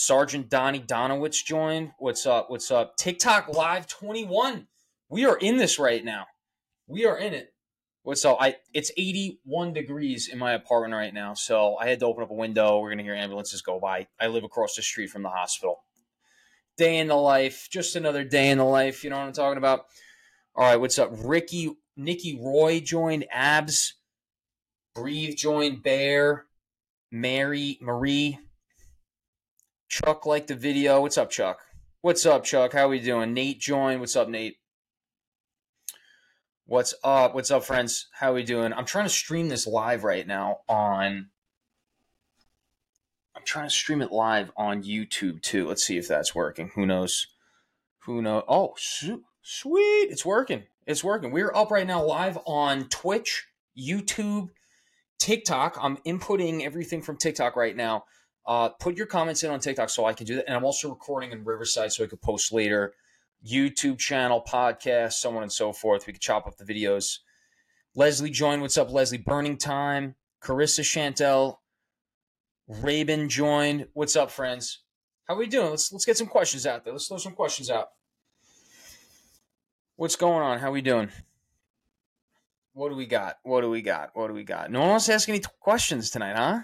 Sergeant Donnie Donowitz joined. What's up? What's up? TikTok Live 21. We are in this right now. We are in it. What's up? I it's 81 degrees in my apartment right now, so I had to open up a window. We're gonna hear ambulances go by. I live across the street from the hospital. Day in the life, just another day in the life. You know what I'm talking about? All right, what's up? Ricky, Nikki Roy joined. Abs, Breathe joined. Bear, Mary, Marie, Chuck liked the video. What's up, Chuck? What's up, Chuck? How we doing? Nate joined. What's up, Nate? What's up? What's up, friends? How we doing? I'm trying to stream this live right now on. I'm trying to stream it live on YouTube too. Let's see if that's working. Who knows? Who knows? Oh, sweet! It's working. It's working. We're up right now live on Twitch, YouTube, TikTok. I'm inputting everything from TikTok right now. Uh, put your comments in on TikTok so I can do that. And I'm also recording in Riverside so I could post later. YouTube channel, podcast, so on and so forth. We could chop up the videos. Leslie joined. What's up, Leslie? Burning Time. Carissa Chantel. Raven joined. What's up, friends? How are we doing? Let's let's get some questions out there. Let's throw some questions out. What's going on? How we doing? What do we got? What do we got? What do we got? No one wants to ask any t- questions tonight, huh?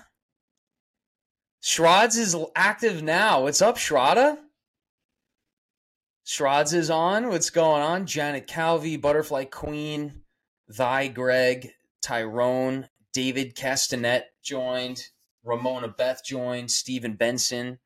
Shrods is active now. What's up, Shroda? Shrods is on. What's going on? Janet Calvi, Butterfly Queen, Thy Greg, Tyrone, David Castanet joined, Ramona Beth joined, Stephen Benson.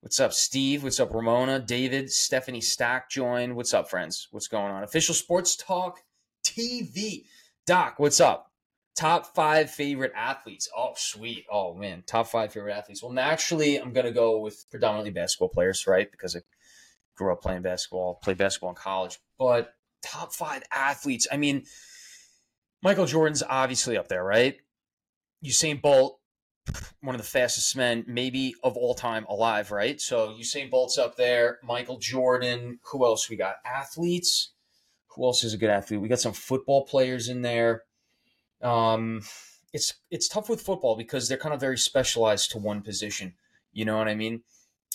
What's up, Steve? What's up, Ramona? David, Stephanie Stack joined. What's up, friends? What's going on? Official Sports Talk TV. Doc, what's up? Top five favorite athletes. Oh, sweet. Oh, man. Top five favorite athletes. Well, naturally, I'm going to go with predominantly basketball players, right? Because I grew up playing basketball, played basketball in college. But top five athletes. I mean, Michael Jordan's obviously up there, right? Usain Bolt, one of the fastest men, maybe of all time alive, right? So Usain Bolt's up there. Michael Jordan. Who else we got? Athletes. Who else is a good athlete? We got some football players in there. Um, it's it's tough with football because they're kind of very specialized to one position. You know what I mean?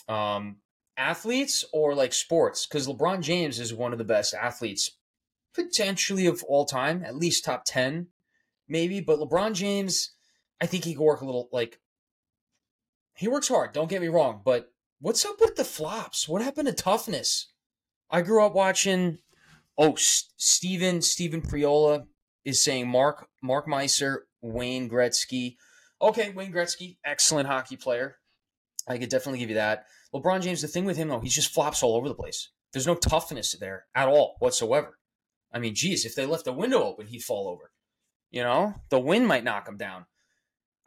Um, athletes or like sports because LeBron James is one of the best athletes potentially of all time, at least top 10 maybe, but LeBron James I think he could work a little like he works hard, don't get me wrong, but what's up with the flops? What happened to toughness? I grew up watching oh Steven Steven Priola is saying Mark Mark Messier, Wayne Gretzky. Okay, Wayne Gretzky, excellent hockey player. I could definitely give you that. LeBron James, the thing with him though, he just flops all over the place. There's no toughness there at all whatsoever. I mean, geez, if they left the window open, he'd fall over. You know, the wind might knock him down.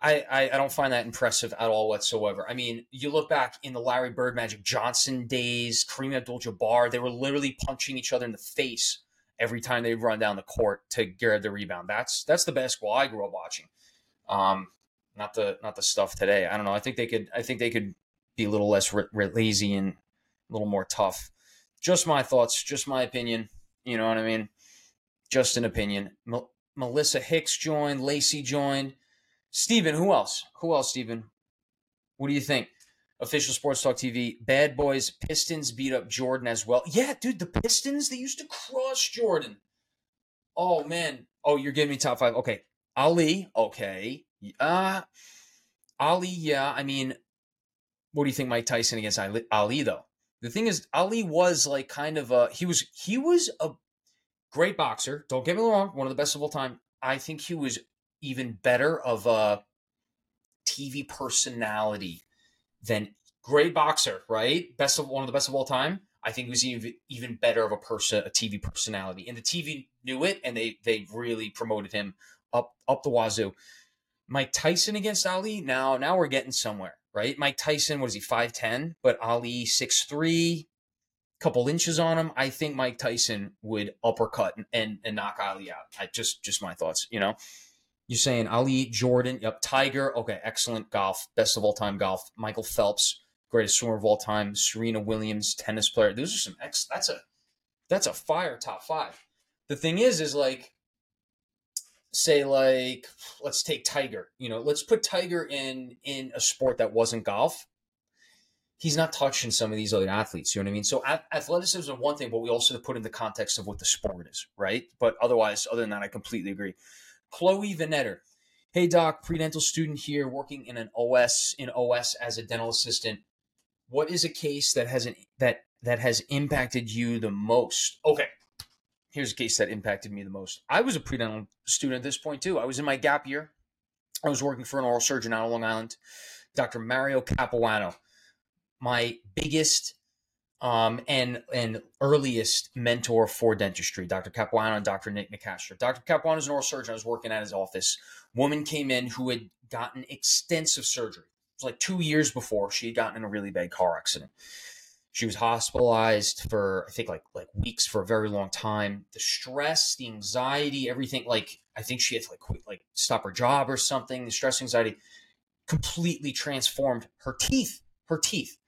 I, I, I don't find that impressive at all whatsoever. I mean, you look back in the Larry Bird, Magic Johnson days, Kareem Abdul-Jabbar, they were literally punching each other in the face every time they run down the court to get the rebound. That's that's the basketball I grew up watching. Um, not the not the stuff today. I don't know. I think they could. I think they could be a little less lazy and a little more tough. Just my thoughts. Just my opinion. You know what I mean? Just an opinion. Melissa Hicks joined. Lacey joined. Steven, who else? Who else, Steven? What do you think? Official Sports Talk TV. Bad Boys Pistons beat up Jordan as well. Yeah, dude, the Pistons, they used to cross Jordan. Oh, man. Oh, you're giving me top five. Okay. Ali, okay. Uh, Ali, yeah. I mean, what do you think Mike Tyson against Ali, Ali, though? The thing is, Ali was like kind of a he was he was a great boxer. Don't get me wrong, one of the best of all time. I think he was even better of a TV personality than great boxer, right? Best of one of the best of all time. I think he was even even better of a person, a TV personality, and the TV knew it, and they they really promoted him up up the wazoo. Mike Tyson against Ali. Now now we're getting somewhere, right? Mike Tyson, what is he, five ten? But Ali six three, couple inches on him. I think Mike Tyson would uppercut and, and, and knock Ali out. I just just my thoughts, you know. You're saying Ali Jordan, yep, Tiger, okay, excellent golf, best of all time golf. Michael Phelps, greatest swimmer of all time. Serena Williams, tennis player. Those are some ex. That's a that's a fire top five. The thing is, is like, say like, let's take Tiger. You know, let's put Tiger in in a sport that wasn't golf. he's not touching some of these other athletes. You know what I mean? So athleticism is one thing, but we also put in the context of what the sport is, right? But otherwise, other than that, I completely agree. Chloe Venetter. Hey doc, predental student here working in an OS in OS as a dental assistant. What is a case that has an that that has impacted you the most? Okay. Here's a case that impacted me the most. I was a predental student at this point too. I was in my gap year. I was working for an oral surgeon out of Long Island, Dr. Mario Capuano my biggest um, and and earliest mentor for dentistry, Dr. Capuano and Dr. Nick Nicastro. Dr. Capuano is an oral surgeon. I was working at his office. Woman came in who had gotten extensive surgery. It was like two years before she had gotten in a really bad car accident. She was hospitalized for I think like like weeks for a very long time. The stress, the anxiety, everything. Like I think she had to like quit, like stop her job or something. The stress, anxiety, completely transformed her teeth. Her teeth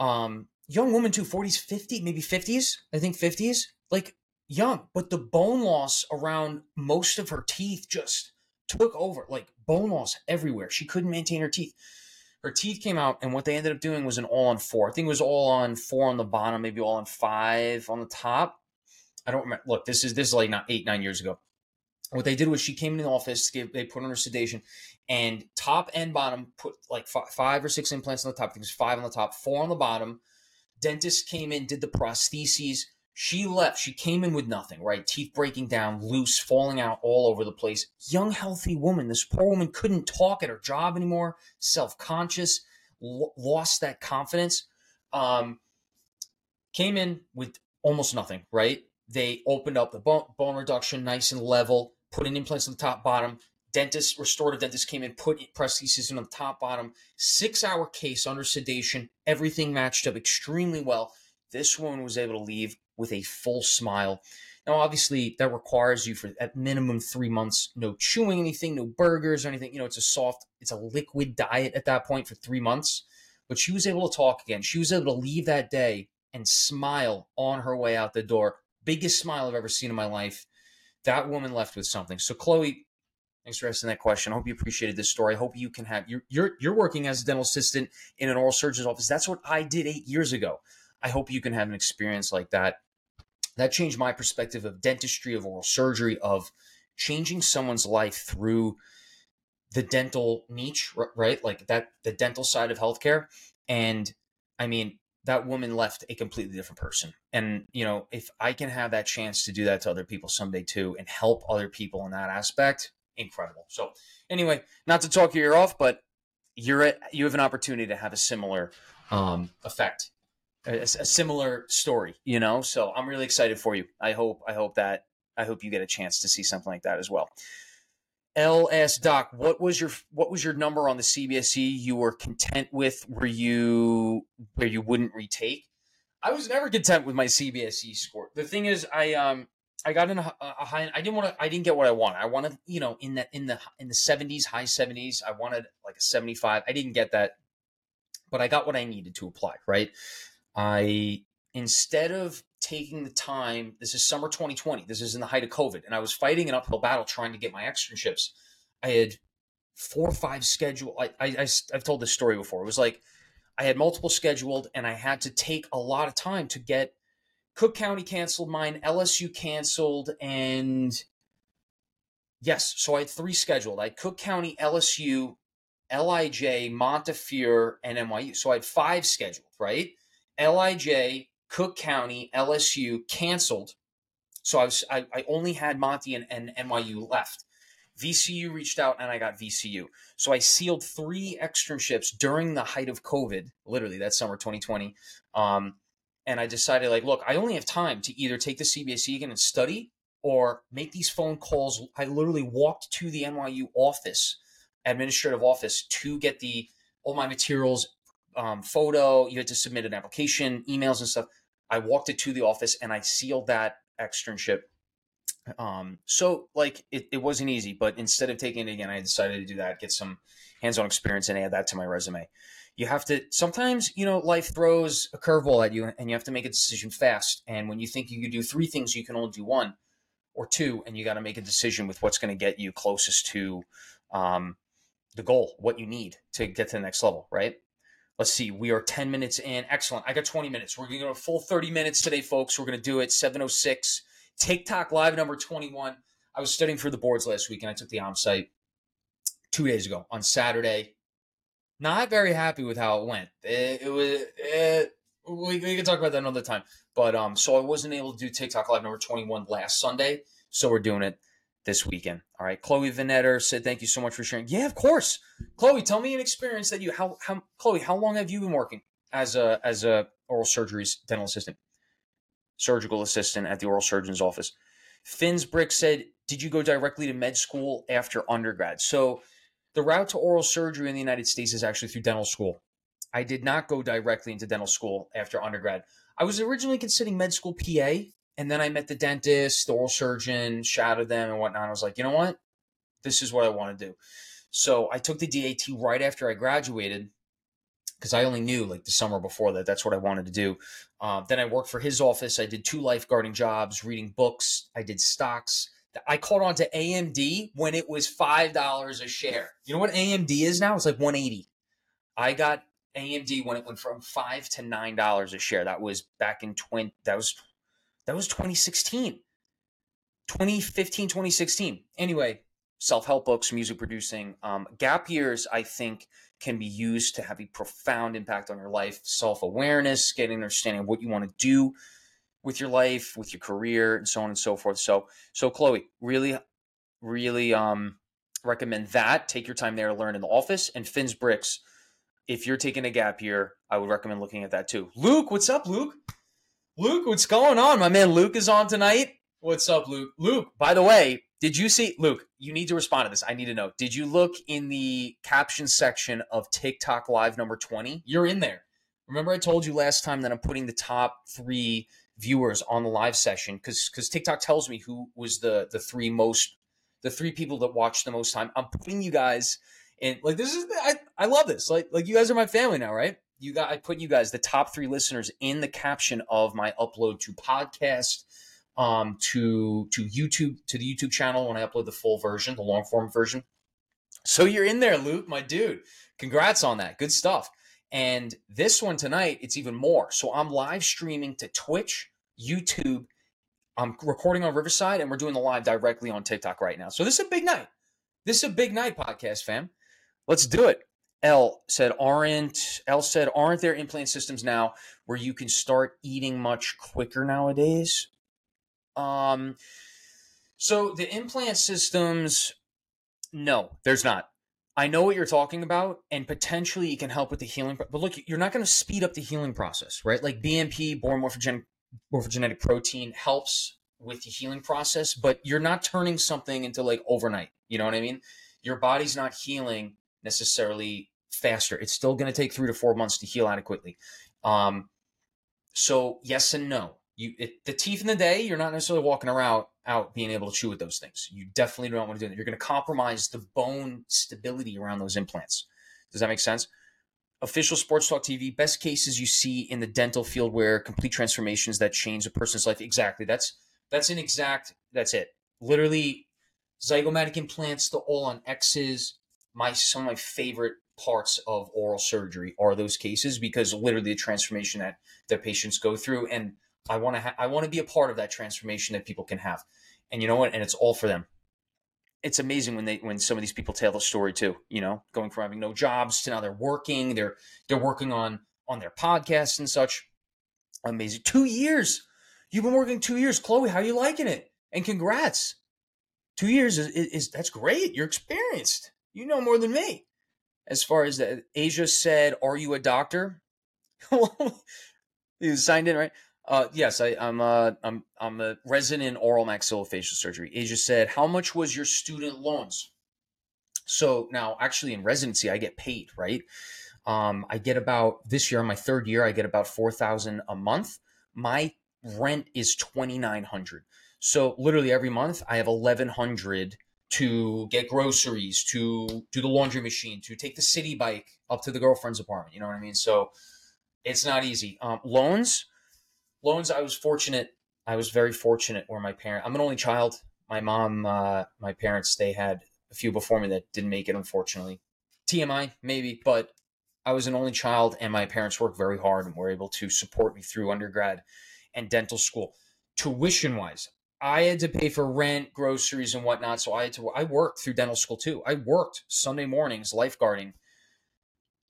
um, young woman too, 40s, 50, maybe 50s, I think 50s, like young, but the bone loss around most of her teeth just took over, like bone loss everywhere. She couldn't maintain her teeth. Her teeth came out, and what they ended up doing was an all on four. I think it was all on four on the bottom, maybe all on five on the top. I don't remember. Look, this is this is like not eight nine years ago. What they did was she came in the office. Gave, they put on her sedation, and top and bottom put like five or six implants on the top. I think it was five on the top, four on the bottom. Dentist came in, did the prostheses. She left. She came in with nothing, right? Teeth breaking down, loose, falling out all over the place. Young, healthy woman. This poor woman couldn't talk at her job anymore, self conscious, lost that confidence. Um, came in with almost nothing, right? They opened up the bone, bone reduction nice and level, put in implants on the top, bottom, dentist, restorative dentist came in, put prosthesis in on the top, bottom, six hour case under sedation. Everything matched up extremely well. This woman was able to leave with a full smile. Now, obviously, that requires you for at minimum three months, no chewing anything, no burgers or anything. You know, it's a soft, it's a liquid diet at that point for three months. But she was able to talk again. She was able to leave that day and smile on her way out the door. Biggest smile I've ever seen in my life. That woman left with something. So, Chloe, Thanks for asking that question. I hope you appreciated this story. I hope you can have you're you're you're working as a dental assistant in an oral surgeon's office. That's what I did eight years ago. I hope you can have an experience like that. That changed my perspective of dentistry, of oral surgery, of changing someone's life through the dental niche, right? Like that, the dental side of healthcare. And I mean, that woman left a completely different person. And, you know, if I can have that chance to do that to other people someday too and help other people in that aspect, incredible. So anyway, not to talk your ear off, but you're at, you have an opportunity to have a similar um, effect, a, a, similar story. You know, so I'm really excited for you. I hope I hope that I hope you get a chance to see something like that as well. LS Doc, what was your what was your number on the CBSE you were content with? Were you where you wouldn't retake? I was never content with my CBSE score. The thing is, I um I got in a, a high. I didn't want to. I didn't get what I wanted. I wanted, you know, in the in the in the seventies, high seventies. I wanted like a seventy five. I didn't get that, but I got what I needed to apply. Right. I instead of taking the time. This is summer 2020. This is in the height of COVID, and I was fighting an uphill battle trying to get my externships. I had four or five scheduled. I, I, I I've told this story before. It was like I had multiple scheduled, and I had to take a lot of time to get Cook County canceled mine, LSU canceled, and yes, so I had three scheduled. I had Cook County, LSU, LIJ, Montefiore, and NYU. So I had five scheduled, right? LIJ, Cook County, LSU canceled. So I was I, I only had Monty and, and NYU left. VCU reached out and I got VCU. So I sealed three externships during the height of COVID, literally that summer 2020. Um, and I decided like, look, I only have time to either take the CBSE again and study or make these phone calls. I literally walked to the NYU office, administrative office, to get the all my materials, um, photo. You had to submit an application, emails and stuff. I walked it to the office and I sealed that externship. Um, so like it, it wasn't easy, but instead of taking it again, I decided to do that, get some hands-on experience and add that to my resume you have to sometimes you know life throws a curveball at you and you have to make a decision fast and when you think you can do three things you can only do one or two and you got to make a decision with what's going to get you closest to um, the goal what you need to get to the next level right let's see, we are 10 minutes in. Excellent. I got 20 minutes. We're going to go a full 30 minutes today, folks. We're going to do it 706. TikTok Live number 21. I was studying for the boards last week and I took the OMSITE two days ago on Saturday. Not very happy with how it went. It, it was. It, we, we can talk about that another time. But um, so I wasn't able to do TikTok Live number 21 last Sunday. So we're doing it this weekend. All right. Chloe Vanetter said, thank you so much for sharing. Yeah, of course. Chloe, tell me an experience that you, how, how, Chloe, how long have you been working as a, as a oral surgery dental assistant, surgical assistant at the oral surgeon's office? Finn's Brick said, did you go directly to med school after undergrad? So the route to oral surgery in the United States is actually through dental school. I did not go directly into dental school after undergrad. I was originally considering med school PA, and then I met the dentist, the oral surgeon, shadowed them and whatnot. I was like, you know what? This is what I want to do. So I took the DAT right after I graduated because I only knew like the summer before that that's what I wanted to do. Uh, then I worked for his office. I did two lifeguarding jobs, reading books. I did stocks. I caught on to AMD when it was five dollars a share. You know what AMD is now? It's like one eighty. I got AMD when it went from five to nine dollars a share. That was back in twenty. That was that was 2016, 2015, 2016. Anyway, self help books, music producing, um, gap years. I think can be used to have a profound impact on your life. Self awareness, getting an understanding of what you want to do with your life, with your career, and so on and so forth. So, so Chloe, really, really um, recommend that. Take your time there learn in the office. And Finn's Bricks if you're taking a gap year, I would recommend looking at that too. Luke, what's up, Luke? Luke, what's going on? My man Luke is on tonight. What's up, Luke? Luke, by the way, did you see Luke? You need to respond to this. I need to know. Did you look in the caption section of TikTok Live number 20? You're in there. Remember, I told you last time that I'm putting the top three viewers on the live session because because TikTok tells me who was the the three most the three people that watched the most time. I'm putting you guys in like this is I, I love this. Like like you guys are my family now, right? You got I put you guys the top three listeners in the caption of my upload to podcast, um, to to YouTube to the YouTube channel when I upload the full version, the long form version. So you're in there, Luke, my dude. Congrats on that. Good stuff. And this one tonight, it's even more. So I'm live streaming to Twitch, YouTube. I'm recording on Riverside, and we're doing the live directly on TikTok right now. So this is a big night. This is a big night, podcast fam. Let's do it. L said, aren't L said, aren't there implant systems now where you can start eating much quicker nowadays? Um, so the implant systems, no, there's not. I know what you're talking about, and potentially it can help with the healing. But look, you're not going to speed up the healing process, right? Like BMP, bone morphogenic, morphogenetic protein, helps with the healing process, but you're not turning something into like overnight. You know what I mean? Your body's not healing necessarily faster. It's still going to take three to four months to heal adequately. Um, so yes and no. You it, the teeth in the day, you're not necessarily walking around out being able to chew with those things. You definitely don't want to do that. You're going to compromise the bone stability around those implants. Does that make sense? Official Sports Talk TV, best cases you see in the dental field where complete transformations that change a person's life. Exactly. That's that's an exact. That's it. Literally, zygomatic implants, the all on X's, my some of my favorite parts of oral surgery are those cases because literally the transformation that that patients go through and I want to ha- I want to be a part of that transformation that people can have. And you know what? And it's all for them. It's amazing when they when some of these people tell the story too, you know, going from having no jobs to now they're working, they're they're working on on their podcasts and such. Amazing. 2 years. You've been working 2 years. Chloe, how are you liking it? And congrats. 2 years is, is, is that's great. You're experienced. You know more than me. As far as that, Asia said, "Are you a doctor?" you signed in, right? Uh, yes, I, am a, I'm, I'm a resident in oral maxillofacial surgery. Asia said, "How much was your student loans?" So now, actually, in residency, I get paid, right? Um, I get about this year, my third year, I get about four thousand a month. My rent is twenty nine hundred. So literally every month, I have eleven hundred to get groceries, to do the laundry machine, to take the city bike up to the girlfriend's apartment. You know what I mean? So it's not easy. Um, loans, loans. I was fortunate. I was very fortunate where my parent. I'm an only child. My mom, uh, my parents, they had a few before me that didn't make it, unfortunately. TMI, maybe, but I was an only child, and my parents worked very hard and were able to support me through undergrad and dental school. Tuition wise, I had to pay for rent, groceries, and whatnot. So I had to. I worked through dental school too. I worked Sunday mornings lifeguarding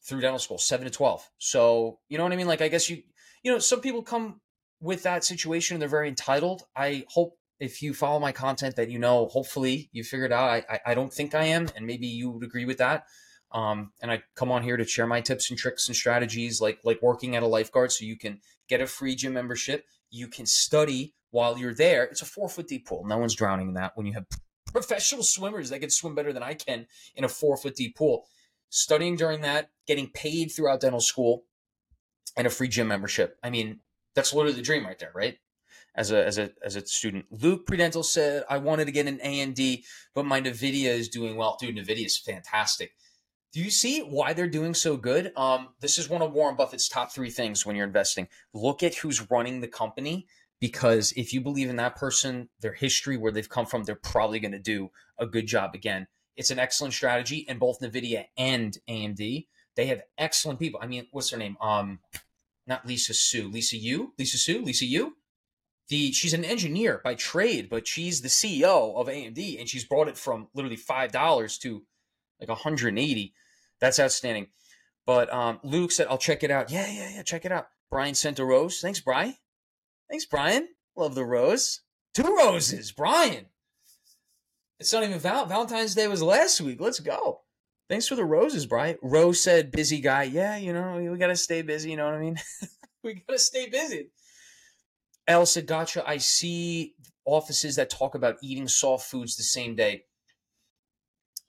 through dental school, seven to twelve. So you know what I mean. Like I guess you, you know, some people come with that situation and they're very entitled. I hope if you follow my content that you know, hopefully you figured out. I, I, I don't think I am, and maybe you would agree with that. Um, and I come on here to share my tips and tricks and strategies, like like working at a lifeguard, so you can get a free gym membership. You can study while you're there. It's a four foot deep pool. No one's drowning in that. When you have professional swimmers that can swim better than I can in a four foot deep pool, studying during that, getting paid throughout dental school, and a free gym membership. I mean, that's literally the dream right there, right? As a as a as a student, Luke Predental said, "I wanted to get an AMD, but my Nvidia is doing well, dude. Nvidia is fantastic." Do you see why they're doing so good? Um, this is one of Warren Buffett's top three things when you're investing. Look at who's running the company because if you believe in that person, their history, where they've come from, they're probably going to do a good job again. It's an excellent strategy, and both Nvidia and AMD, they have excellent people. I mean, what's her name? Um, not Lisa Su, Lisa Yu, Lisa Su, Lisa Yu. The she's an engineer by trade, but she's the CEO of AMD, and she's brought it from literally five dollars to like 180. That's outstanding. But um, Luke said, I'll check it out. Yeah, yeah, yeah, check it out. Brian sent a rose. Thanks, Brian. Thanks, Brian. Love the rose. Two roses, Brian. It's not even val- Valentine's Day was last week. Let's go. Thanks for the roses, Brian. Rose said, busy guy. Yeah, you know, we got to stay busy. You know what I mean? we got to stay busy. El said, gotcha. I see offices that talk about eating soft foods the same day.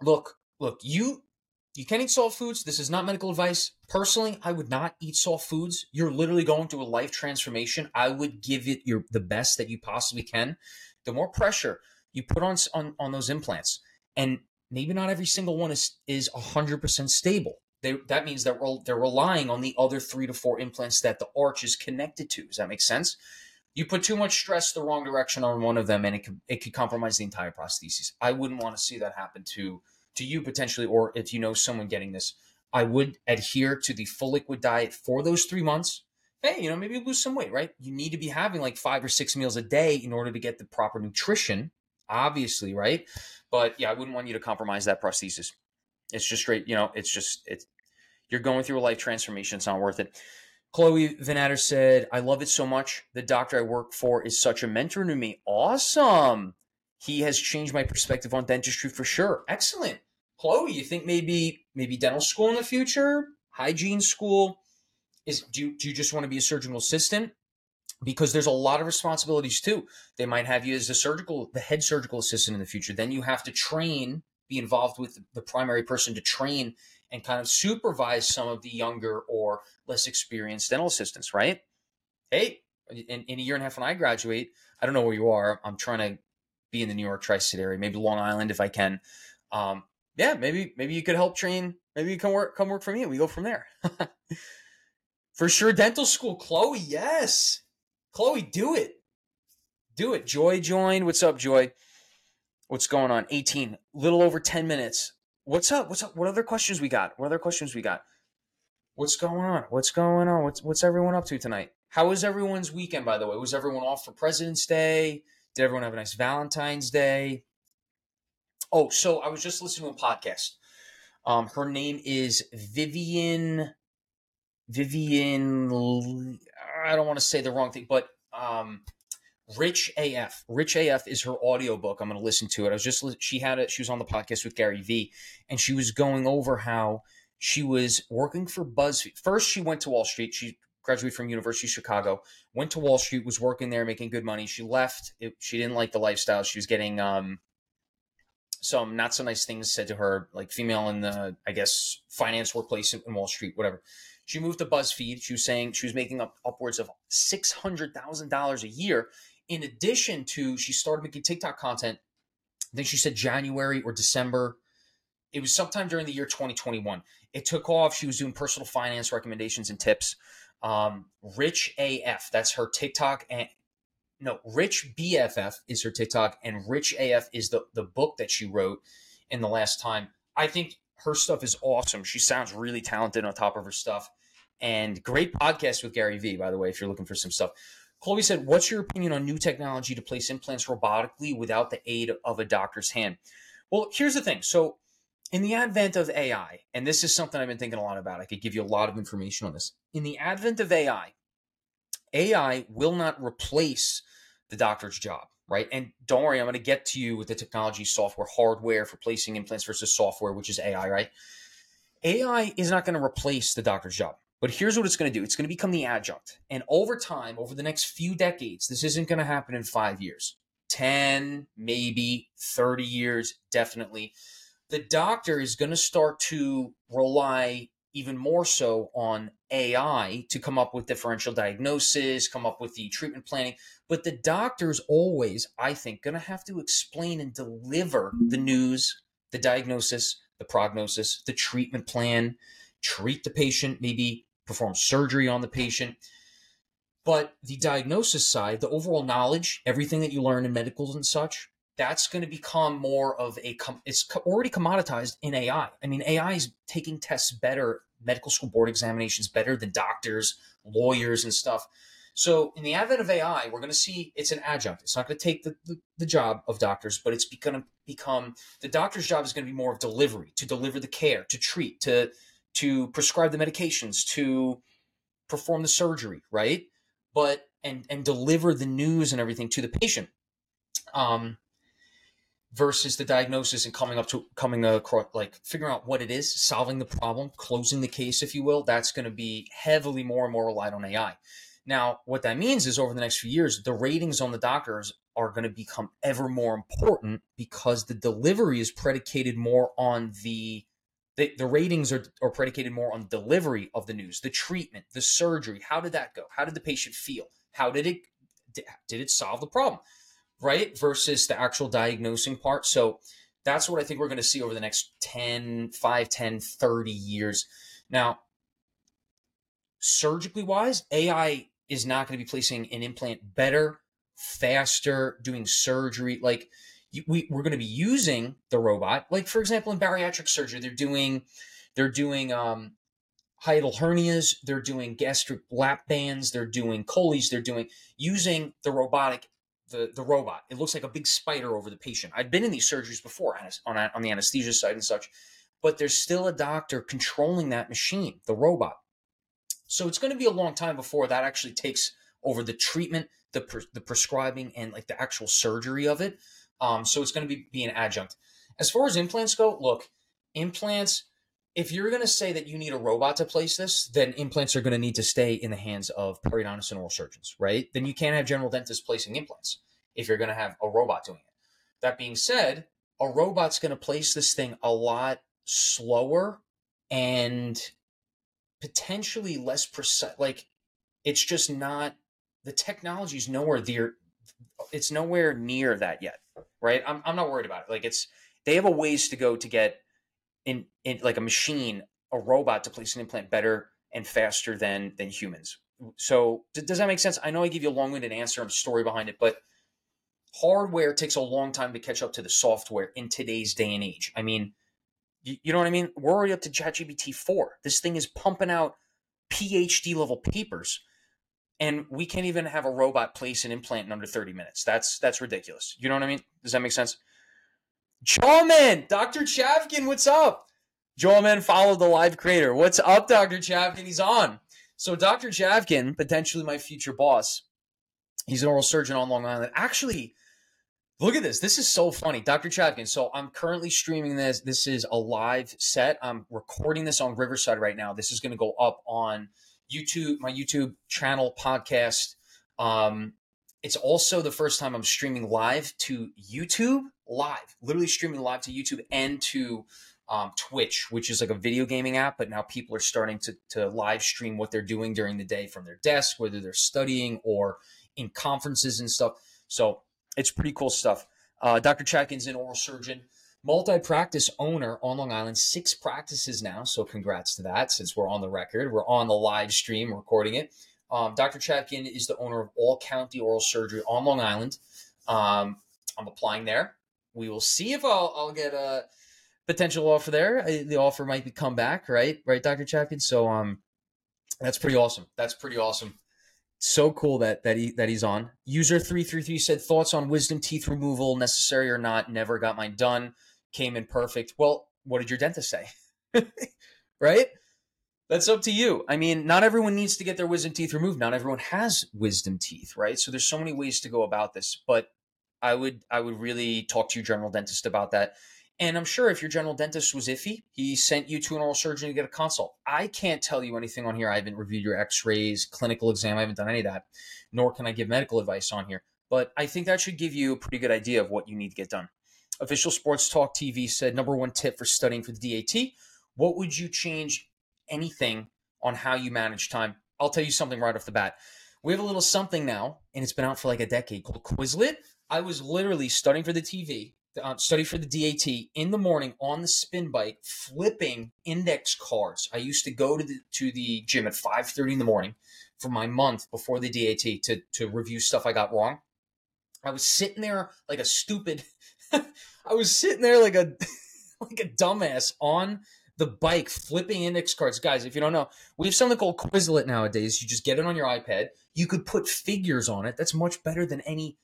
Look, look, you you can eat soft foods. This is not medical advice. Personally, I would not eat soft foods. You're literally going through a life transformation. I would give it your the best that you possibly can. The more pressure you put on on, on those implants, and maybe not every single one is is 100% stable. They, that means that they're relying on the other three to four implants that the arch is connected to. Does that make sense? You put too much stress the wrong direction on one of them, and it could it could compromise the entire prosthesis. I wouldn't want to see that happen to to you potentially, or if you know someone getting this, I would adhere to the full liquid diet for those three months. Hey, you know, maybe lose some weight, right? You need to be having like five or six meals a day in order to get the proper nutrition, obviously, right? But yeah, I wouldn't want you to compromise that prosthesis. It's just straight, you know, it's just, it's, you're going through a life transformation. It's not worth it. Chloe Vanatter said, I love it so much. The doctor I work for is such a mentor to me. Awesome he has changed my perspective on dentistry for sure. Excellent. Chloe, you think maybe maybe dental school in the future, hygiene school? Is do you, do you just want to be a surgical assistant? Because there's a lot of responsibilities too. They might have you as a surgical, the head surgical assistant in the future. Then you have to train, be involved with the primary person to train and kind of supervise some of the younger or less experienced dental assistants, right? Hey, in, in a year and a half when I graduate, I don't know where you are. I'm trying to be in the New York tri-state area, maybe Long Island if I can. Um, yeah, maybe maybe you could help train. Maybe you can work come work for me, and we go from there. for sure, dental school, Chloe. Yes, Chloe, do it, do it. Joy joined. What's up, Joy? What's going on? 18, little over 10 minutes. What's up? What's up? What other questions we got? What other questions we got? What's going on? What's going on? What's what's everyone up to tonight? How was everyone's weekend, by the way? Was everyone off for President's Day? Did everyone have a nice Valentine's Day? Oh, so I was just listening to a podcast. Um, her name is Vivian. Vivian. I don't want to say the wrong thing, but um, Rich AF. Rich AF is her audiobook. I'm going to listen to it. I was just she had it. She was on the podcast with Gary Vee, and she was going over how she was working for BuzzFeed. First, she went to Wall Street. She graduated from University of Chicago, went to Wall Street, was working there, making good money. She left. It, she didn't like the lifestyle. She was getting um, some not so nice things said to her, like female in the, I guess, finance workplace in Wall Street, whatever. She moved to BuzzFeed. She was saying she was making up upwards of six hundred thousand dollars a year. In addition to, she started making TikTok content. I think she said January or December. It was sometime during the year 2021. It took off. She was doing personal finance recommendations and tips. Um, Rich AF, that's her TikTok. And no, Rich BFF is her TikTok, and Rich AF is the the book that she wrote in the last time. I think her stuff is awesome. She sounds really talented on top of her stuff. And great podcast with Gary Vee, by the way, if you're looking for some stuff. Colby said, What's your opinion on new technology to place implants robotically without the aid of a doctor's hand? Well, here's the thing. So, in the advent of AI, and this is something I've been thinking a lot about, I could give you a lot of information on this. In the advent of AI, AI will not replace the doctor's job, right? And don't worry, I'm going to get to you with the technology, software, hardware for placing implants versus software, which is AI, right? AI is not going to replace the doctor's job. But here's what it's going to do it's going to become the adjunct. And over time, over the next few decades, this isn't going to happen in five years, 10, maybe 30 years, definitely. The doctor is going to start to rely even more so on AI to come up with differential diagnosis, come up with the treatment planning. But the doctor's always, I think, going to have to explain and deliver the news, the diagnosis, the prognosis, the treatment plan, treat the patient, maybe perform surgery on the patient. But the diagnosis side, the overall knowledge, everything that you learn in medicals and such, that's going to become more of a it's already commoditized in AI. I mean, AI is taking tests better, medical school board examinations better than doctors, lawyers, and stuff. So, in the advent of AI, we're going to see it's an adjunct. It's not going to take the, the, the job of doctors, but it's going to become the doctor's job is going to be more of delivery, to deliver the care, to treat, to to prescribe the medications, to perform the surgery, right? But and and deliver the news and everything to the patient. Um, versus the diagnosis and coming up to coming across like figuring out what it is, solving the problem, closing the case, if you will. That's going to be heavily more and more relied on AI. Now, what that means is over the next few years, the ratings on the doctors are going to become ever more important because the delivery is predicated more on the the, the ratings are, are predicated more on delivery of the news, the treatment, the surgery. How did that go? How did the patient feel? How did it did it solve the problem? Right? Versus the actual diagnosing part. So that's what I think we're going to see over the next 10, 5, 10, 30 years. Now, surgically wise, AI is not going to be placing an implant better, faster, doing surgery. Like we, we're going to be using the robot. Like for example, in bariatric surgery, they're doing they're doing um, hiatal hernias, they're doing gastric lap bands, they're doing choles, they're doing using the robotic the the robot. It looks like a big spider over the patient. I've been in these surgeries before on on the anesthesia side and such, but there's still a doctor controlling that machine, the robot. So it's going to be a long time before that actually takes over the treatment, the the prescribing, and like the actual surgery of it. Um, so it's going to be, be an adjunct. As far as implants go, look, implants, if you're going to say that you need a robot to place this, then implants are going to need to stay in the hands of periodontists and oral surgeons, right? Then you can't have general dentists placing implants if you're going to have a robot doing it. That being said, a robot's going to place this thing a lot slower and potentially less precise. Like, it's just not the technology is nowhere near. It's nowhere near that yet right? I'm, I'm not worried about it. Like it's they have a ways to go to get in, in like a machine, a robot to place an implant better and faster than than humans. So d- does that make sense? I know I give you a long-winded answer and story behind it, but hardware takes a long time to catch up to the software in today's day and age. I mean, you, you know what I mean? We're already up to ChatGPT 4. This thing is pumping out PhD level papers and we can't even have a robot place an implant in under 30 minutes. That's that's ridiculous. You know what I mean? Does that make sense? Jawman, Dr. Chavkin, what's up? Jawman followed the live creator. What's up, Dr. Chavkin? He's on. So Dr. Chavkin, potentially my future boss, he's an oral surgeon on Long Island. Actually, look at this. This is so funny. Dr. Chavkin. So I'm currently streaming this. This is a live set. I'm recording this on Riverside right now. This is going to go up on YouTube, my YouTube channel, podcast. Um, it's also the first time I'm streaming live to YouTube, live, literally streaming live to YouTube and to um, Twitch, which is like a video gaming app. But now people are starting to, to live stream what they're doing during the day from their desk, whether they're studying or in conferences and stuff. So it's pretty cool stuff. Uh, Dr. Chavkin's an oral surgeon multi-practice owner on Long Island, six practices now. So congrats to that. Since we're on the record, we're on the live stream recording it. Um, Dr. Chavkin is the owner of All County Oral Surgery on Long Island. Um, I'm applying there. We will see if I'll, I'll get a potential offer there. The offer might be come back, right? Right, Dr. Chavkin. So um that's pretty awesome. That's pretty awesome. So cool that that he that he's on. User three three three said thoughts on wisdom teeth removal, necessary or not. Never got mine done. Came in perfect. Well, what did your dentist say? right? That's up to you. I mean, not everyone needs to get their wisdom teeth removed. Not everyone has wisdom teeth, right? So there's so many ways to go about this. But I would I would really talk to your general dentist about that. And I'm sure if your general dentist was iffy, he sent you to an oral surgeon to get a consult. I can't tell you anything on here. I haven't reviewed your x-rays, clinical exam. I haven't done any of that, nor can I give medical advice on here. But I think that should give you a pretty good idea of what you need to get done. Official Sports Talk TV said number one tip for studying for the DAT. What would you change anything on how you manage time? I'll tell you something right off the bat. We have a little something now, and it's been out for like a decade called Quizlet. I was literally studying for the TV, uh, study for the DAT in the morning on the spin bike, flipping index cards. I used to go to the to the gym at five thirty in the morning for my month before the DAT to to review stuff I got wrong. I was sitting there like a stupid. I was sitting there like a like a dumbass on the bike flipping index cards. Guys, if you don't know, we have something called Quizlet nowadays. You just get it on your iPad. You could put figures on it. That's much better than any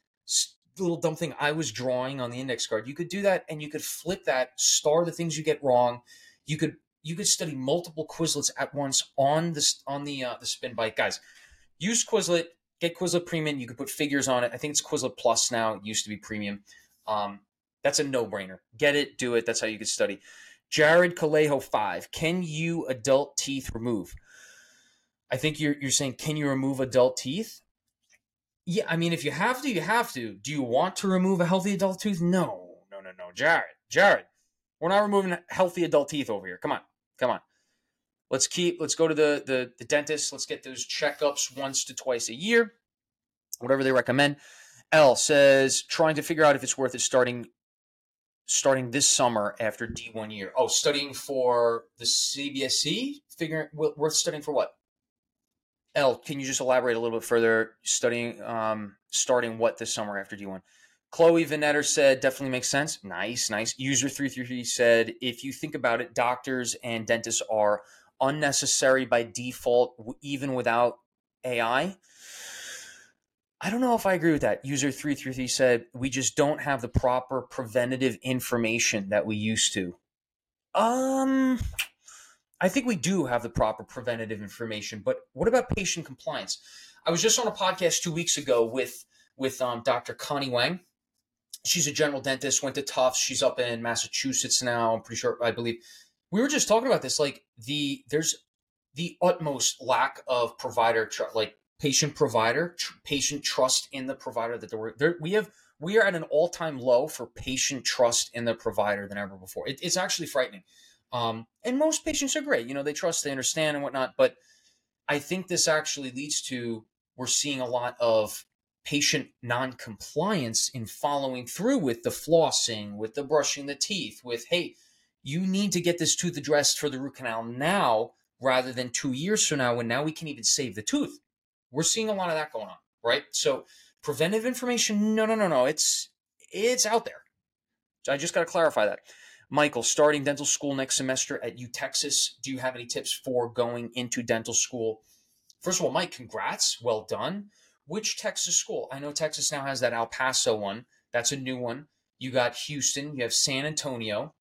little dumb thing I was drawing on the index card. You could do that and you could flip that, star the things you get wrong. You could you could study multiple Quizlets at once on the on the uh, the spin bike, guys. Use Quizlet, get Quizlet Premium. You could put figures on it. I think it's Quizlet Plus now. It used to be Premium. Um, that's a no brainer. Get it, do it. That's how you can study. Jared Calejo five. Can you adult teeth remove? I think you're you're saying can you remove adult teeth? Yeah, I mean, if you have to, you have to. Do you want to remove a healthy adult tooth? No, no, no, no. Jared, Jared, we're not removing healthy adult teeth over here. Come on, come on. Let's keep. Let's go to the the, the dentist. Let's get those checkups once to twice a year, whatever they recommend. L says trying to figure out if it's worth it starting starting this summer after D one year. Oh, studying for the CBSE. Figuring worth studying for what? L, can you just elaborate a little bit further? Studying, um, starting what this summer after D1? Chloe Vanetter said, definitely makes sense. Nice, nice. User 333 said, if you think about it, doctors and dentists are unnecessary by default, even without AI. I don't know if I agree with that. User 333 said, we just don't have the proper preventative information that we used to. Um, I think we do have the proper preventative information, but what about patient compliance? I was just on a podcast two weeks ago with with um, Dr. Connie Wang. She's a general dentist, went to Tufts. She's up in Massachusetts now. I'm pretty sure, I believe. We were just talking about this. Like the there's the utmost lack of provider, tr- like patient provider, tr- patient trust in the provider that there we have. We are at an all time low for patient trust in the provider than ever before. It, it's actually frightening. Um, and most patients are great. You know, they trust, they understand, and whatnot. But I think this actually leads to we're seeing a lot of patient non-compliance in following through with the flossing, with the brushing the teeth, with hey, you need to get this tooth addressed for the root canal now rather than two years from now when now we can even save the tooth. We're seeing a lot of that going on, right? So preventive information, no, no, no, no. It's it's out there. So I just got to clarify that. Michael, starting dental school next semester at U Texas. Do you have any tips for going into dental school? First of all, Mike, congrats. Well done. Which Texas school? I know Texas now has that El Paso one. That's a new one. You got Houston. You have San Antonio.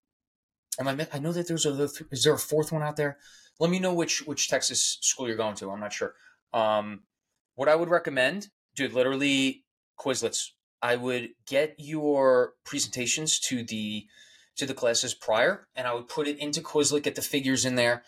Am I? I know that there's a. Is there a fourth one out there? Let me know which which Texas school you're going to. I'm not sure. Um, what I would recommend, dude, literally Quizlets. I would get your presentations to the to the classes prior, and I would put it into Quizlet, get the figures in there.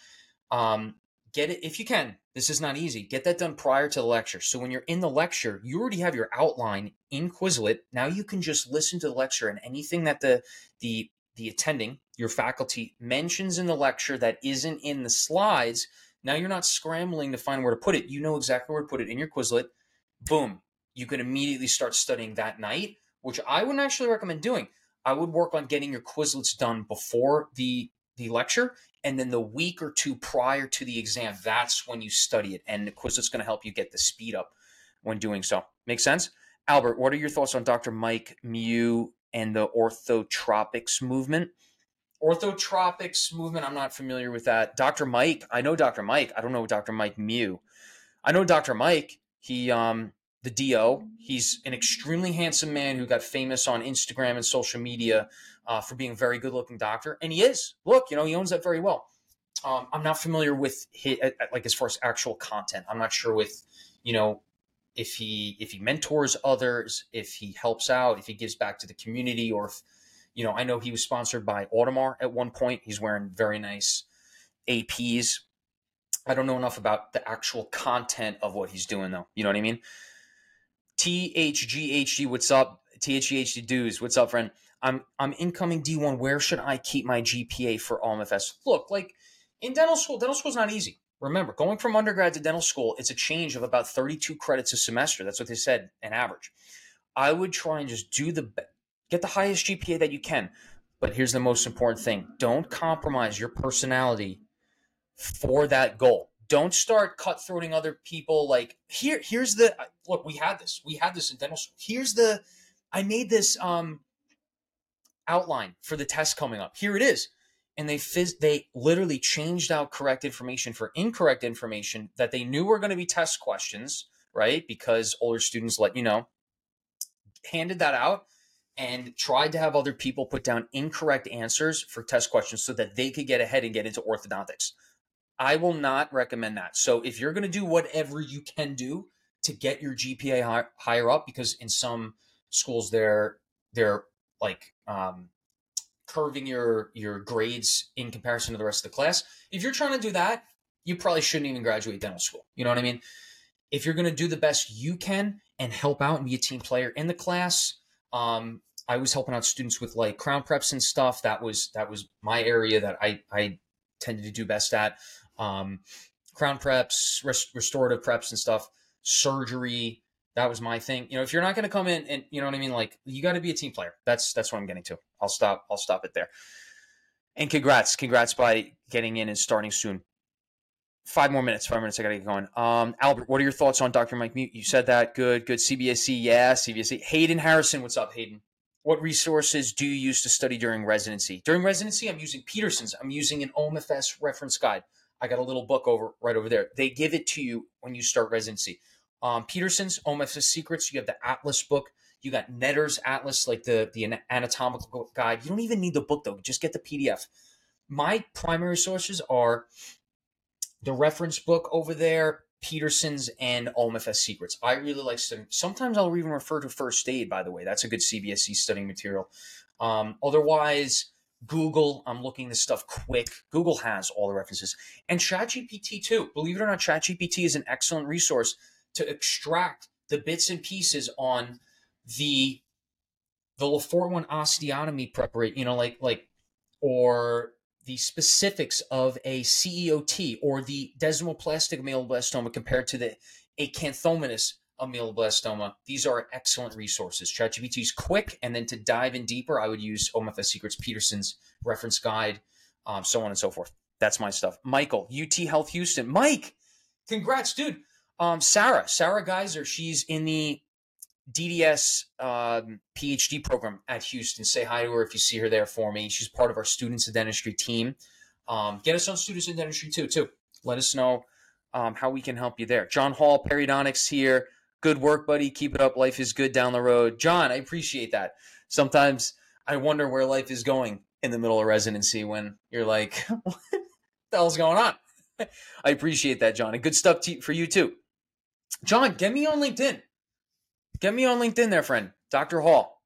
Um, get it if you can. This is not easy. Get that done prior to the lecture. So when you're in the lecture, you already have your outline in Quizlet. Now you can just listen to the lecture and anything that the the the attending, your faculty mentions in the lecture that isn't in the slides. Now you're not scrambling to find where to put it. You know exactly where to put it in your Quizlet. Boom. You can immediately start studying that night, which I wouldn't actually recommend doing. I would work on getting your Quizlets done before the the lecture, and then the week or two prior to the exam, that's when you study it. And the Quizlet's going to help you get the speed up when doing so. Make sense? Albert, what are your thoughts on Dr. Mike Mew and the orthotropics movement? Orthotropics movement, I'm not familiar with that. Dr. Mike, I know Dr. Mike. I don't know Dr. Mike Mew. I know Dr. Mike. He um the DO. He's an extremely handsome man who got famous on Instagram and social media uh, for being a very good looking doctor. And he is. Look, you know, he owns that very well. Um, I'm not familiar with his, like as far as actual content. I'm not sure with, you know, if he if he mentors others, if he helps out, if he gives back to the community, or if you know, I know he was sponsored by Audemars at one point. He's wearing very nice APs. I don't know enough about the actual content of what he's doing, though. You know what I mean? THGHD, what's up? THGHD dudes, what's up, friend? I'm I'm incoming D1. Where should I keep my GPA for OMFS? Look, like in dental school, dental school is not easy. Remember, going from undergrad to dental school, it's a change of about 32 credits a semester. That's what they said, an average. I would try and just do the get the highest GPA that you can. But here's the most important thing don't compromise your personality for that goal. Don't start cutthroating other people. Like, here, here's the look, we had this. We had this in dental school. Here's the I made this um outline for the test coming up. Here it is. And they they literally changed out correct information for incorrect information that they knew were going to be test questions, right? Because older students let you know. Handed that out and tried to have other people put down incorrect answers for test questions so that they could get ahead and get into orthodontics. I will not recommend that. So if you're going to do whatever you can do to get your GPA high, higher up, because in some schools they're they're like um, curving your your grades in comparison to the rest of the class. If you're trying to do that, you probably shouldn't even graduate dental school. You know what I mean? If you're going to do the best you can and help out and be a team player in the class, um, I was helping out students with like crown preps and stuff. That was that was my area that I I tended to do best at. Um, crown preps, rest, restorative preps and stuff, surgery. That was my thing. You know, if you're not going to come in and you know what I mean, like you got to be a team player. That's that's what I'm getting to. I'll stop. I'll stop it there. And congrats, congrats by getting in and starting soon. Five more minutes. Five minutes. I got to get going. Um, Albert, what are your thoughts on Dr. Mike Mute? You said that. Good. Good. CBSE. Yeah. CBSE. Hayden Harrison. What's up, Hayden? What resources do you use to study during residency? During residency, I'm using Peterson's. I'm using an OMFS reference guide. I got a little book over right over there. They give it to you when you start residency. Um, Peterson's OMFS Secrets. You have the Atlas book. You got Netter's Atlas, like the the anatomical guide. You don't even need the book though. Just get the PDF. My primary sources are the reference book over there, Peterson's and OMFS Secrets. I really like studying. Sometimes I'll even refer to First Aid, by the way. That's a good CBSE studying material. Um, otherwise, Google, I'm looking this stuff quick. Google has all the references. And ChatGPT too. Believe it or not, ChatGPT is an excellent resource to extract the bits and pieces on the the Le Fort one osteotomy preparation, you know, like like or the specifics of a CEOT or the desmoplastic ameloblastoma compared to the acanthomatous ameloblastoma. These are excellent resources. ChatGPT is quick, and then to dive in deeper, I would use OMFS Secrets Peterson's reference guide, um, so on and so forth. That's my stuff. Michael, UT Health Houston. Mike, congrats, dude. Um, Sarah, Sarah Geyser, she's in the DDS um, PhD program at Houston. Say hi to her if you see her there for me. She's part of our Students in Dentistry team. Um, get us on Students in Dentistry too. Too. Let us know um, how we can help you there. John Hall, Periodontics here. Good work, buddy. Keep it up. Life is good down the road. John, I appreciate that. Sometimes I wonder where life is going in the middle of residency when you're like, what the hell's going on? I appreciate that, John. And good stuff to, for you too. John, get me on LinkedIn. Get me on LinkedIn there, friend. Dr. Hall.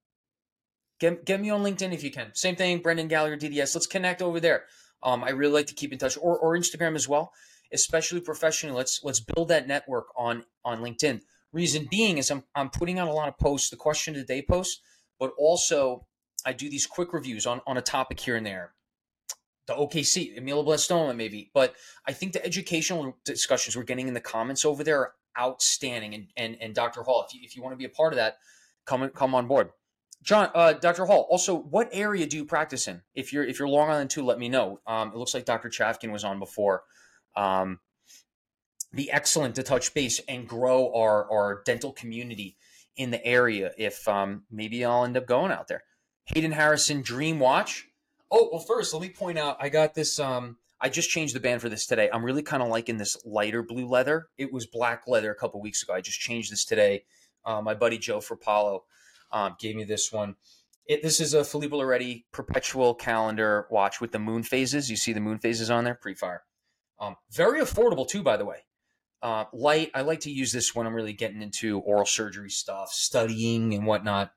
Get, get me on LinkedIn if you can. Same thing, Brendan Gallagher, DDS. Let's connect over there. Um, I really like to keep in touch, or, or Instagram as well, especially professionally. Let's let's build that network on on LinkedIn. Reason being is I'm I'm putting out a lot of posts, the question of the day post, but also I do these quick reviews on on a topic here and there. The OKC, ameloblastoma, maybe, but I think the educational discussions we're getting in the comments over there outstanding. And and, and Dr. Hall, if you, if you want to be a part of that, come come on board. John, uh, Dr. Hall. Also, what area do you practice in? If you're if you're Long Island too, let me know. Um, it looks like Dr. Chavkin was on before. Um, be excellent to touch base and grow our our dental community in the area. If um, maybe I'll end up going out there. Hayden Harrison Dream Watch. Oh well, first let me point out I got this. Um, I just changed the band for this today. I'm really kind of liking this lighter blue leather. It was black leather a couple weeks ago. I just changed this today. Uh, my buddy Joe Frapalo um, gave me this one. It, this is a Filippo Loreti perpetual calendar watch with the moon phases. You see the moon phases on there, pre fire. Um, very affordable too, by the way. Uh, light. I like to use this when I'm really getting into oral surgery stuff, studying and whatnot.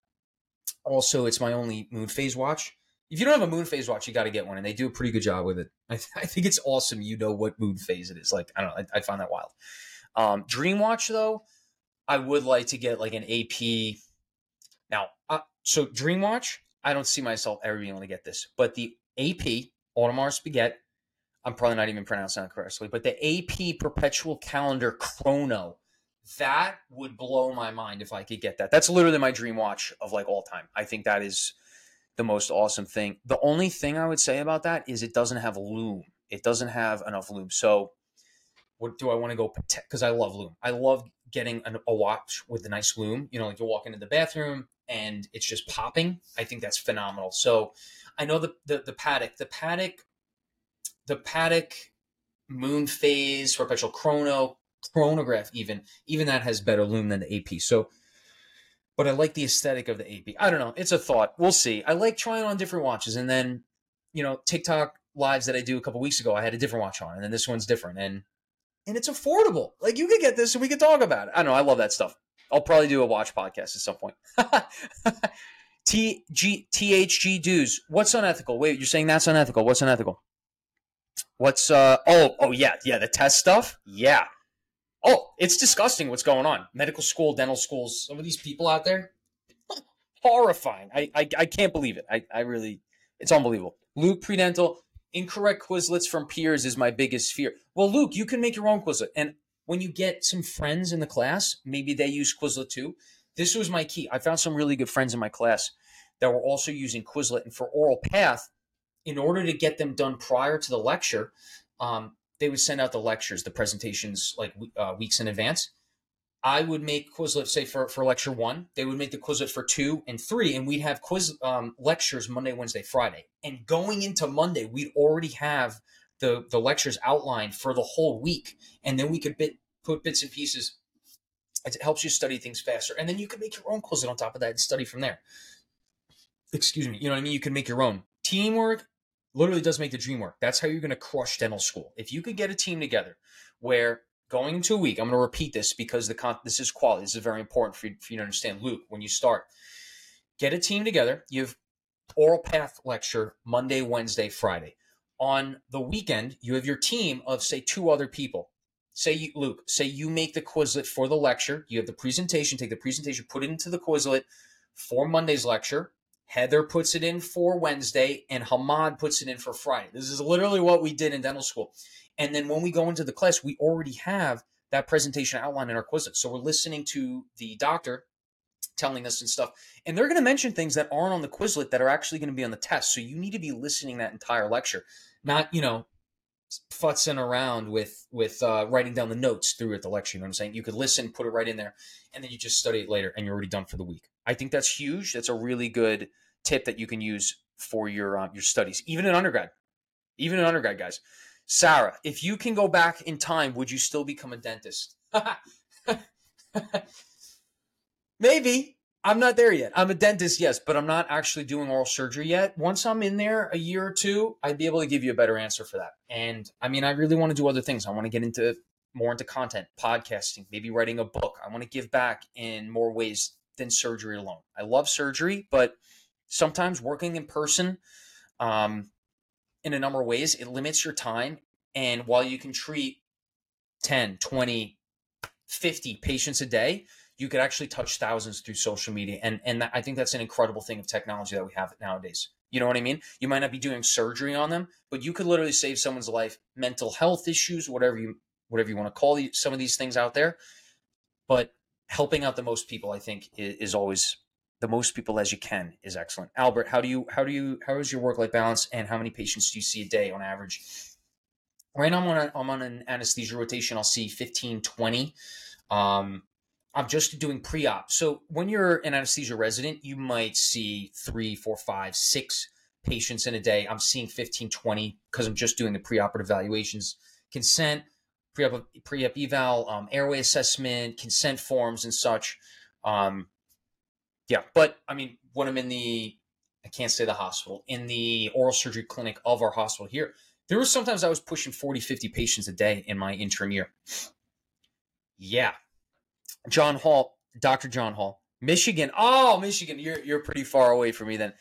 Also, it's my only moon phase watch. If you don't have a moon phase watch, you got to get one, and they do a pretty good job with it. I, th- I, think it's awesome. You know what moon phase it is. Like I don't know. I, I find that wild. Um, Dream Watch though, I would like to get like an AP. Now, uh, so Dream Watch, I don't see myself ever being able to get this, but the AP Audemars Piguet I'm probably not even pronouncing that correctly, but the AP Perpetual Calendar Chrono, that would blow my mind if I could get that. That's literally my dream watch of like all time. I think that is the most awesome thing. The only thing I would say about that is it doesn't have lume. It doesn't have enough lume. So, what do I want to go? Because I love lume. I love getting an, a watch with a nice lume. You know, like you walk into the bathroom and it's just popping. I think that's phenomenal. So, I know the the, the Patek. The Patek the Patek Moon Phase, Perpetual Chrono, Chronograph, even even that has better lume than the AP. So, but I like the aesthetic of the AP. I don't know. It's a thought. We'll see. I like trying on different watches, and then you know TikTok lives that I do a couple weeks ago, I had a different watch on, and then this one's different, and and it's affordable. Like you could get this, and we could talk about it. I don't know. I love that stuff. I'll probably do a watch podcast at some point. T G T H G dues. What's unethical? Wait, you're saying that's unethical. What's unethical? What's uh oh oh yeah yeah the test stuff yeah oh it's disgusting what's going on. Medical school dental schools some of these people out there horrifying. I I, I can't believe it. I I really it's unbelievable. Luke Predental incorrect Quizlets from peers is my biggest fear. Well Luke you can make your own Quizlet. And when you get some friends in the class maybe they use Quizlet too. This was my key. I found some really good friends in my class that were also using Quizlet and for oral path in order to get them done prior to the lecture, um, they would send out the lectures, the presentations like uh, weeks in advance. I would make Quizlet, say for, for lecture one, they would make the Quizlet for two and three, and we'd have quiz um, lectures Monday, Wednesday, Friday. And going into Monday, we'd already have the, the lectures outlined for the whole week. And then we could bit, put bits and pieces. It helps you study things faster. And then you could make your own Quizlet on top of that and study from there. Excuse me. You know what I mean? You can make your own. Teamwork, literally does make the dream work. That's how you're going to crush dental school. If you could get a team together where going into a week, I'm going to repeat this because the con- this is quality. This is very important for you, for you to understand. Luke, when you start, get a team together. You have oral path lecture Monday, Wednesday, Friday. On the weekend, you have your team of say two other people. Say you, Luke, say you make the Quizlet for the lecture. You have the presentation. Take the presentation, put it into the Quizlet for Monday's lecture. Heather puts it in for Wednesday, and Hamad puts it in for Friday. This is literally what we did in dental school. And then when we go into the class, we already have that presentation outline in our Quizlet. So we're listening to the doctor telling us and stuff. And they're going to mention things that aren't on the Quizlet that are actually going to be on the test. So you need to be listening that entire lecture, not, you know, futzing around with with uh, writing down the notes through at the lecture. You know what I'm saying? You could listen, put it right in there, and then you just study it later, and you're already done for the week. I think that's huge. That's a really good tip that you can use for your um, your studies, even in undergrad, even in undergrad, guys. Sarah, if you can go back in time, would you still become a dentist? Maybe. I'm not there yet. I'm a dentist, yes, but I'm not actually doing oral surgery yet. Once I'm in there a year or two, I'd be able to give you a better answer for that. And I mean, I really want to do other things. I want to get into more into content, podcasting, maybe writing a book. I want to give back in more ways than surgery alone. I love surgery, but sometimes working in person um, in a number of ways, it limits your time. And while you can treat 10, 20, 50 patients a day, you could actually touch thousands through social media. And, and that, I think that's an incredible thing of technology that we have nowadays. You know what I mean? You might not be doing surgery on them, but you could literally save someone's life, mental health issues, whatever you whatever you want to call some of these things out there. But helping out the most people, I think, is, is always the most people as you can is excellent. Albert, how do you how do you how is your work life balance and how many patients do you see a day on average? Right now I'm on a, I'm on an anesthesia rotation. I'll see 15, 20. Um, I'm just doing pre-op. So when you're an anesthesia resident, you might see three, four, five, six patients in a day. I'm seeing 15, 20 because I'm just doing the preoperative evaluations, consent, pre-op, pre-op eval, um, airway assessment, consent forms and such. Um, yeah, but I mean, when I'm in the, I can't say the hospital, in the oral surgery clinic of our hospital here, there was sometimes I was pushing 40, 50 patients a day in my interim year. Yeah. John Hall, Dr. John Hall, Michigan. Oh, Michigan, you're, you're pretty far away from me then.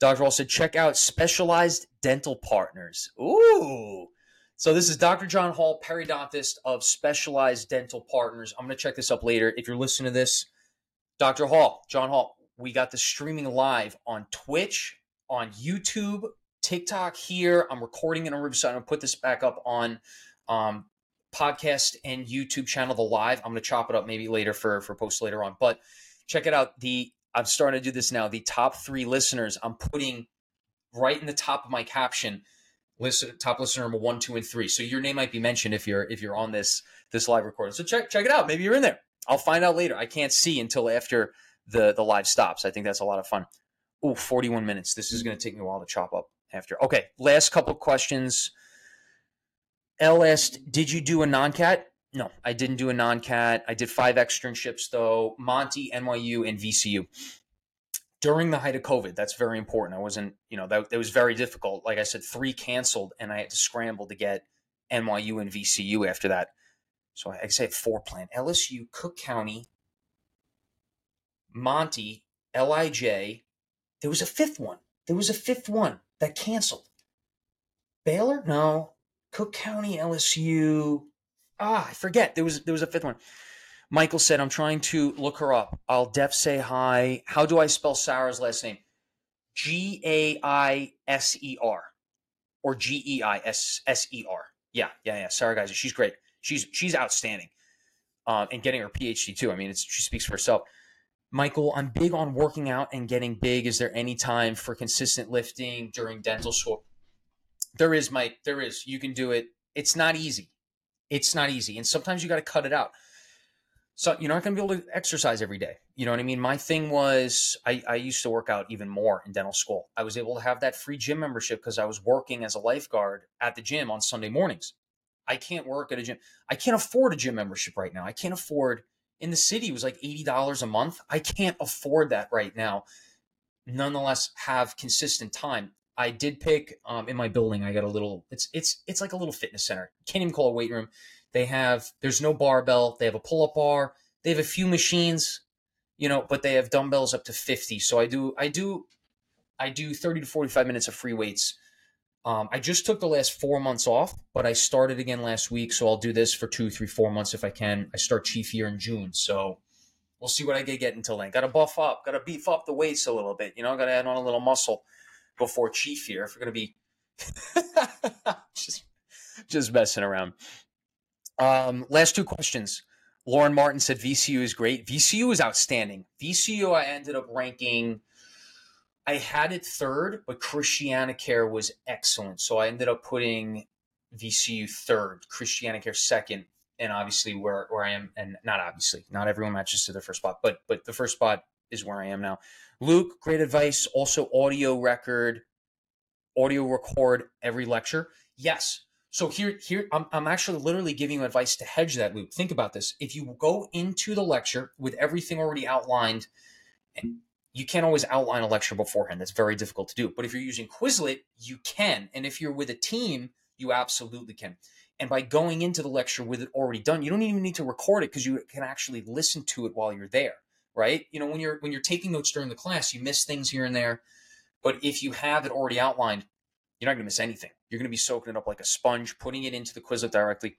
Dr. Hall said, check out Specialized Dental Partners. Ooh. So this is Dr. John Hall, periodontist of Specialized Dental Partners. I'm going to check this up later. If you're listening to this, Dr. Hall, John Hall, we got the streaming live on Twitch, on YouTube, TikTok here. I'm recording it on Riverside. I'm going to put this back up on um, podcast and YouTube channel, the live. I'm going to chop it up maybe later for, for post later on. But check it out. The I'm starting to do this now. The top three listeners I'm putting right in the top of my caption. Listen, top listener number one, two, and three. So your name might be mentioned if you're if you're on this this live recording. So check check it out. Maybe you're in there. I'll find out later. I can't see until after the the live stops. I think that's a lot of fun. Oh, 41 minutes. This is going to take me a while to chop up after. Okay, last couple questions. LS, did you do a non-cat? No, I didn't do a non-cat. I did five externships though. Monty, NYU, and VCU. During the height of COVID, that's very important. I wasn't, you know, that, that was very difficult. Like I said, three canceled, and I had to scramble to get NYU and VCU after that. So I say four plan: LSU, Cook County, Monty, LIJ. There was a fifth one. There was a fifth one that canceled. Baylor? No. Cook County, LSU. Ah, I forget. There was there was a fifth one. Michael said, I'm trying to look her up. I'll def say hi. How do I spell Sarah's last name? G A I S E R or G E I S S E R. Yeah, yeah, yeah. Sarah Geyser. She's great. She's she's outstanding. Um, and getting her PhD too. I mean, she speaks for herself. Michael, I'm big on working out and getting big. Is there any time for consistent lifting during dental school? There is, Mike. There is. You can do it. It's not easy. It's not easy. And sometimes you got to cut it out. So you're not going to be able to exercise every day. You know what I mean? My thing was I, I used to work out even more in dental school. I was able to have that free gym membership because I was working as a lifeguard at the gym on Sunday mornings. I can't work at a gym. I can't afford a gym membership right now. I can't afford in the city it was like $80 a month. I can't afford that right now. Nonetheless, have consistent time. I did pick um, in my building. I got a little. It's it's it's like a little fitness center. Can't even call a weight room. They have there's no barbell. They have a pull up bar. They have a few machines, you know, but they have dumbbells up to fifty. So I do I do I do thirty to forty five minutes of free weights. Um, I just took the last four months off, but I started again last week. So I'll do this for two, three, four months if I can. I start Chief here in June. So we'll see what I get, get until then. Got to buff up, got to beef up the weights a little bit. You know, got to add on a little muscle before Chief here if we're to be just, just messing around. Um, last two questions. Lauren Martin said VCU is great. VCU is outstanding. VCU, I ended up ranking – I had it third, but ChristianaCare was excellent. So I ended up putting VCU third, ChristianaCare second, and obviously where, where I am, and not obviously, not everyone matches to their first spot, but but the first spot is where I am now. Luke, great advice. Also, audio record, audio record every lecture. Yes. So here, here, I'm, I'm actually literally giving you advice to hedge that, loop. Think about this. If you go into the lecture with everything already outlined, you can't always outline a lecture beforehand. That's very difficult to do. But if you're using Quizlet, you can. And if you're with a team, you absolutely can. And by going into the lecture with it already done, you don't even need to record it because you can actually listen to it while you're there, right? You know, when you're when you're taking notes during the class, you miss things here and there. But if you have it already outlined, you're not going to miss anything. You're going to be soaking it up like a sponge, putting it into the Quizlet directly.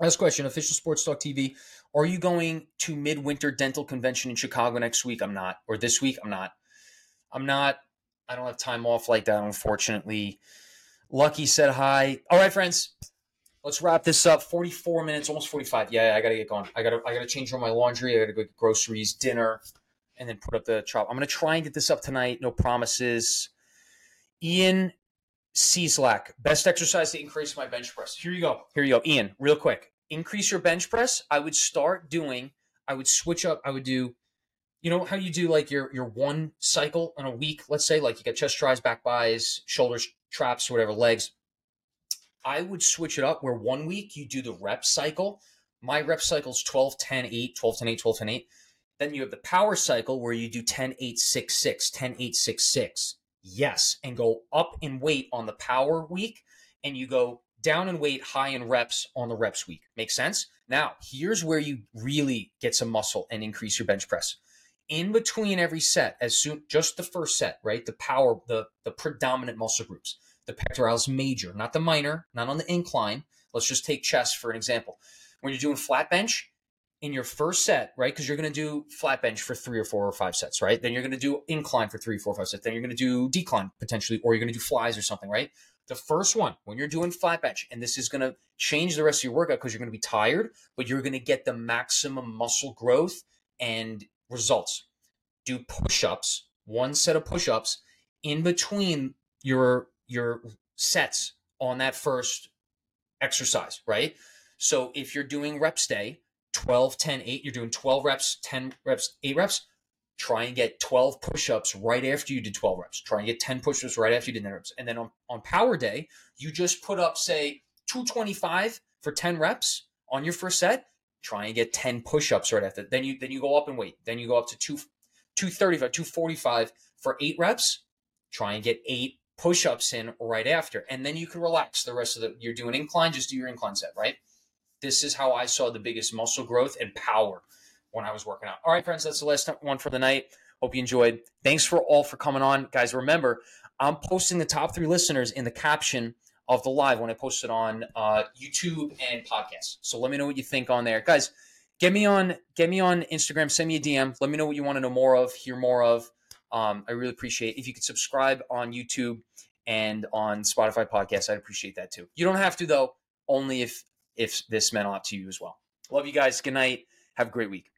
Last question, official sports talk TV. Are you going to midwinter dental convention in Chicago next week? I'm not. Or this week? I'm not. I'm not. I don't have time off like that, unfortunately. Lucky said hi. All right, friends. Let's wrap this up. 44 minutes, almost 45. Yeah, I gotta get going. I gotta I gotta change all my laundry. I gotta go get groceries, dinner, and then put up the chop. I'm gonna try and get this up tonight. No promises. Ian Cieslak, best exercise to increase my bench press. Here you go. Here you go. Ian, real quick. Increase your bench press. I would start doing, I would switch up. I would do you know how you do like your your one cycle in a week, let's say, like you got chest tris, back bis, shoulders, traps, whatever, legs. I would switch it up where one week you do the rep cycle. My rep cycle is 12, 10, 8, 12, 10, 8, 12, 10, 8. Then you have the power cycle where you do 10, 8, 6, 6, 10, 8, 6, 6. Yes. And go up in weight on the power week. And you go down in weight, high in reps on the reps week. Make sense? Now, here's where you really get some muscle and increase your bench press. In between every set, as soon just the first set, right? The power, the the predominant muscle groups, the pectoralis major, not the minor, not on the incline. Let's just take chest for an example. When you're doing flat bench, in your first set, right? Because you're going to do flat bench for three or four or five sets, right? Then you're going to do incline for three, four, five sets. Then you're going to do decline potentially, or you're going to do flies or something, right? The first one, when you're doing flat bench, and this is going to change the rest of your workout because you're going to be tired, but you're going to get the maximum muscle growth and results. Do push ups, one set of push ups in between your your sets on that first exercise, right? So if you're doing reps day, 12, 10, 8, you're doing 12 reps, 10 reps, 8 reps, try and get 12 push-ups right after you did 12 reps. Try and get 10 push-ups right after you did 10 reps. And then on, on power day, you just put up, say, 225 for 10 reps on your first set. Try and get 10 push-ups right after. Then you then you go up and wait. Then you go up to 2 235, 245 for 8 reps. Try and get 8 push-ups in right after. And then you can relax the rest of the you're doing incline, just do your incline set, right? This is how I saw the biggest muscle growth and power when I was working out. All right, friends, that's the last one for the night. Hope you enjoyed. Thanks for all for coming on, guys. Remember, I'm posting the top three listeners in the caption of the live when I post it on uh, YouTube and podcast. So let me know what you think on there, guys. Get me on, get me on Instagram. Send me a DM. Let me know what you want to know more of, hear more of. Um, I really appreciate if you could subscribe on YouTube and on Spotify podcast. I'd appreciate that too. You don't have to though. Only if if this meant a lot to you as well. Love you guys. Good night. Have a great week.